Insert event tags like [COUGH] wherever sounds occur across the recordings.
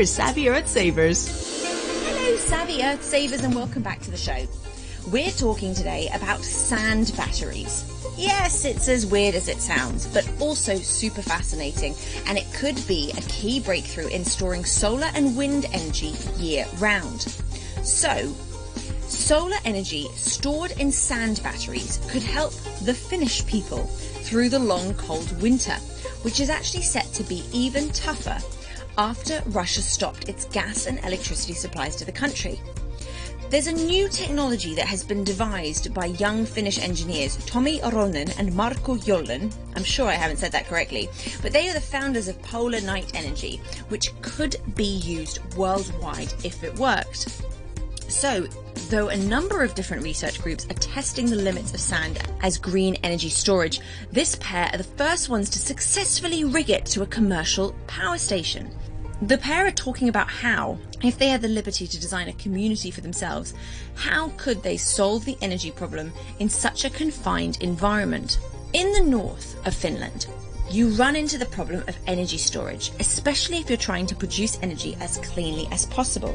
favorite Savvy Earth Savers. Hello, Savvy Earth Savers, and welcome back to the show. We're talking today about sand batteries. Yes, it's as weird as it sounds, but also super fascinating, and it could be a key breakthrough in storing solar and wind energy year round. So, solar energy stored in sand batteries could help the Finnish people through the long cold winter, which is actually set to be even tougher after Russia stopped its gas and electricity supplies to the country. There's a new technology that has been devised by young Finnish engineers Tommi Oronen and Marko Jollen. I'm sure I haven't said that correctly, but they are the founders of Polar Night Energy, which could be used worldwide if it worked. So, though a number of different research groups are testing the limits of sand as green energy storage, this pair are the first ones to successfully rig it to a commercial power station. The pair are talking about how, if they had the liberty to design a community for themselves, how could they solve the energy problem in such a confined environment? In the north of Finland, you run into the problem of energy storage, especially if you're trying to produce energy as cleanly as possible.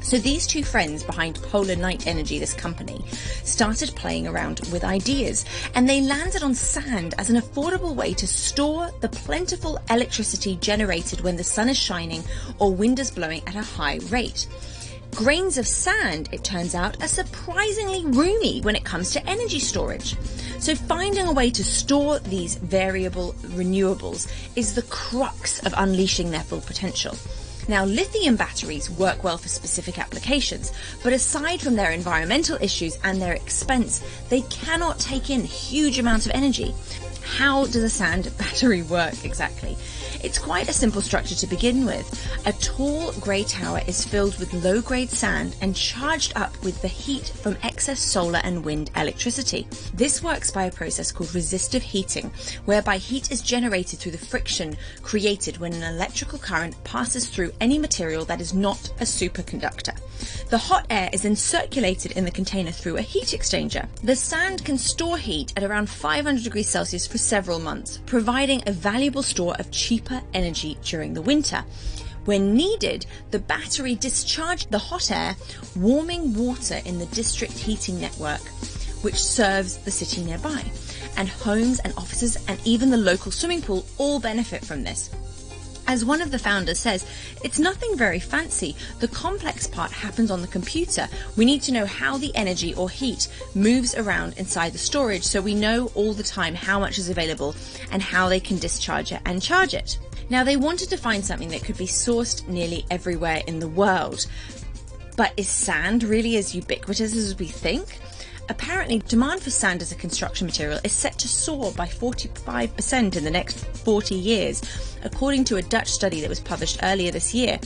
So these two friends behind Polar Night Energy, this company, started playing around with ideas and they landed on sand as an affordable way to store the plentiful electricity generated when the sun is shining or wind is blowing at a high rate. Grains of sand, it turns out, are surprisingly roomy when it comes to energy storage. So finding a way to store these variable renewables is the crux of unleashing their full potential. Now, lithium batteries work well for specific applications, but aside from their environmental issues and their expense, they cannot take in huge amounts of energy. How does a sand [LAUGHS] battery work exactly? It's quite a simple structure to begin with. A tall grey tower is filled with low grade sand and charged up with the heat from excess solar and wind electricity. This works by a process called resistive heating, whereby heat is generated through the friction created when an electrical current passes through any material that is not a superconductor. The hot air is then circulated in the container through a heat exchanger. The sand can store heat at around 500 degrees Celsius for several months, providing a valuable store of cheaper energy during the winter. When needed, the battery discharged the hot air, warming water in the district heating network, which serves the city nearby. And homes and offices and even the local swimming pool all benefit from this. As one of the founders says, it's nothing very fancy. The complex part happens on the computer. We need to know how the energy or heat moves around inside the storage so we know all the time how much is available and how they can discharge it and charge it. Now, they wanted to find something that could be sourced nearly everywhere in the world. But is sand really as ubiquitous as we think? Apparently, demand for sand as a construction material is set to soar by 45% in the next 40 years, according to a Dutch study that was published earlier this year.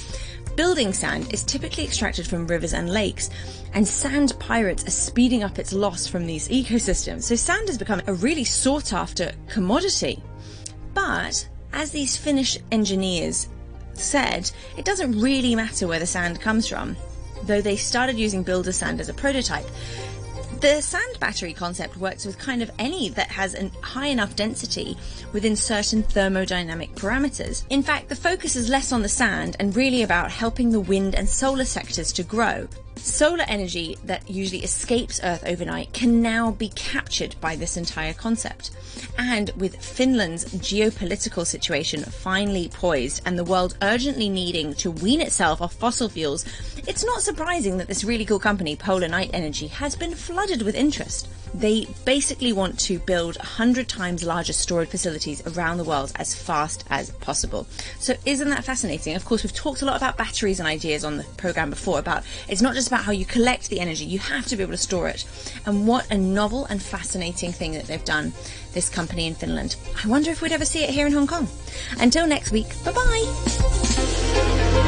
Building sand is typically extracted from rivers and lakes, and sand pirates are speeding up its loss from these ecosystems. So, sand has become a really sought after commodity. But, as these Finnish engineers said, it doesn't really matter where the sand comes from, though they started using builder sand as a prototype. The sand battery concept works with kind of any that has a high enough density within certain thermodynamic parameters. In fact, the focus is less on the sand and really about helping the wind and solar sectors to grow. Solar energy that usually escapes Earth overnight can now be captured by this entire concept. And with Finland's geopolitical situation finally poised and the world urgently needing to wean itself off fossil fuels, it's not surprising that this really cool company, Polar Night Energy, has been with interest. They basically want to build 100 times larger storage facilities around the world as fast as possible. So, isn't that fascinating? Of course, we've talked a lot about batteries and ideas on the program before about it's not just about how you collect the energy, you have to be able to store it. And what a novel and fascinating thing that they've done, this company in Finland. I wonder if we'd ever see it here in Hong Kong. Until next week, bye bye.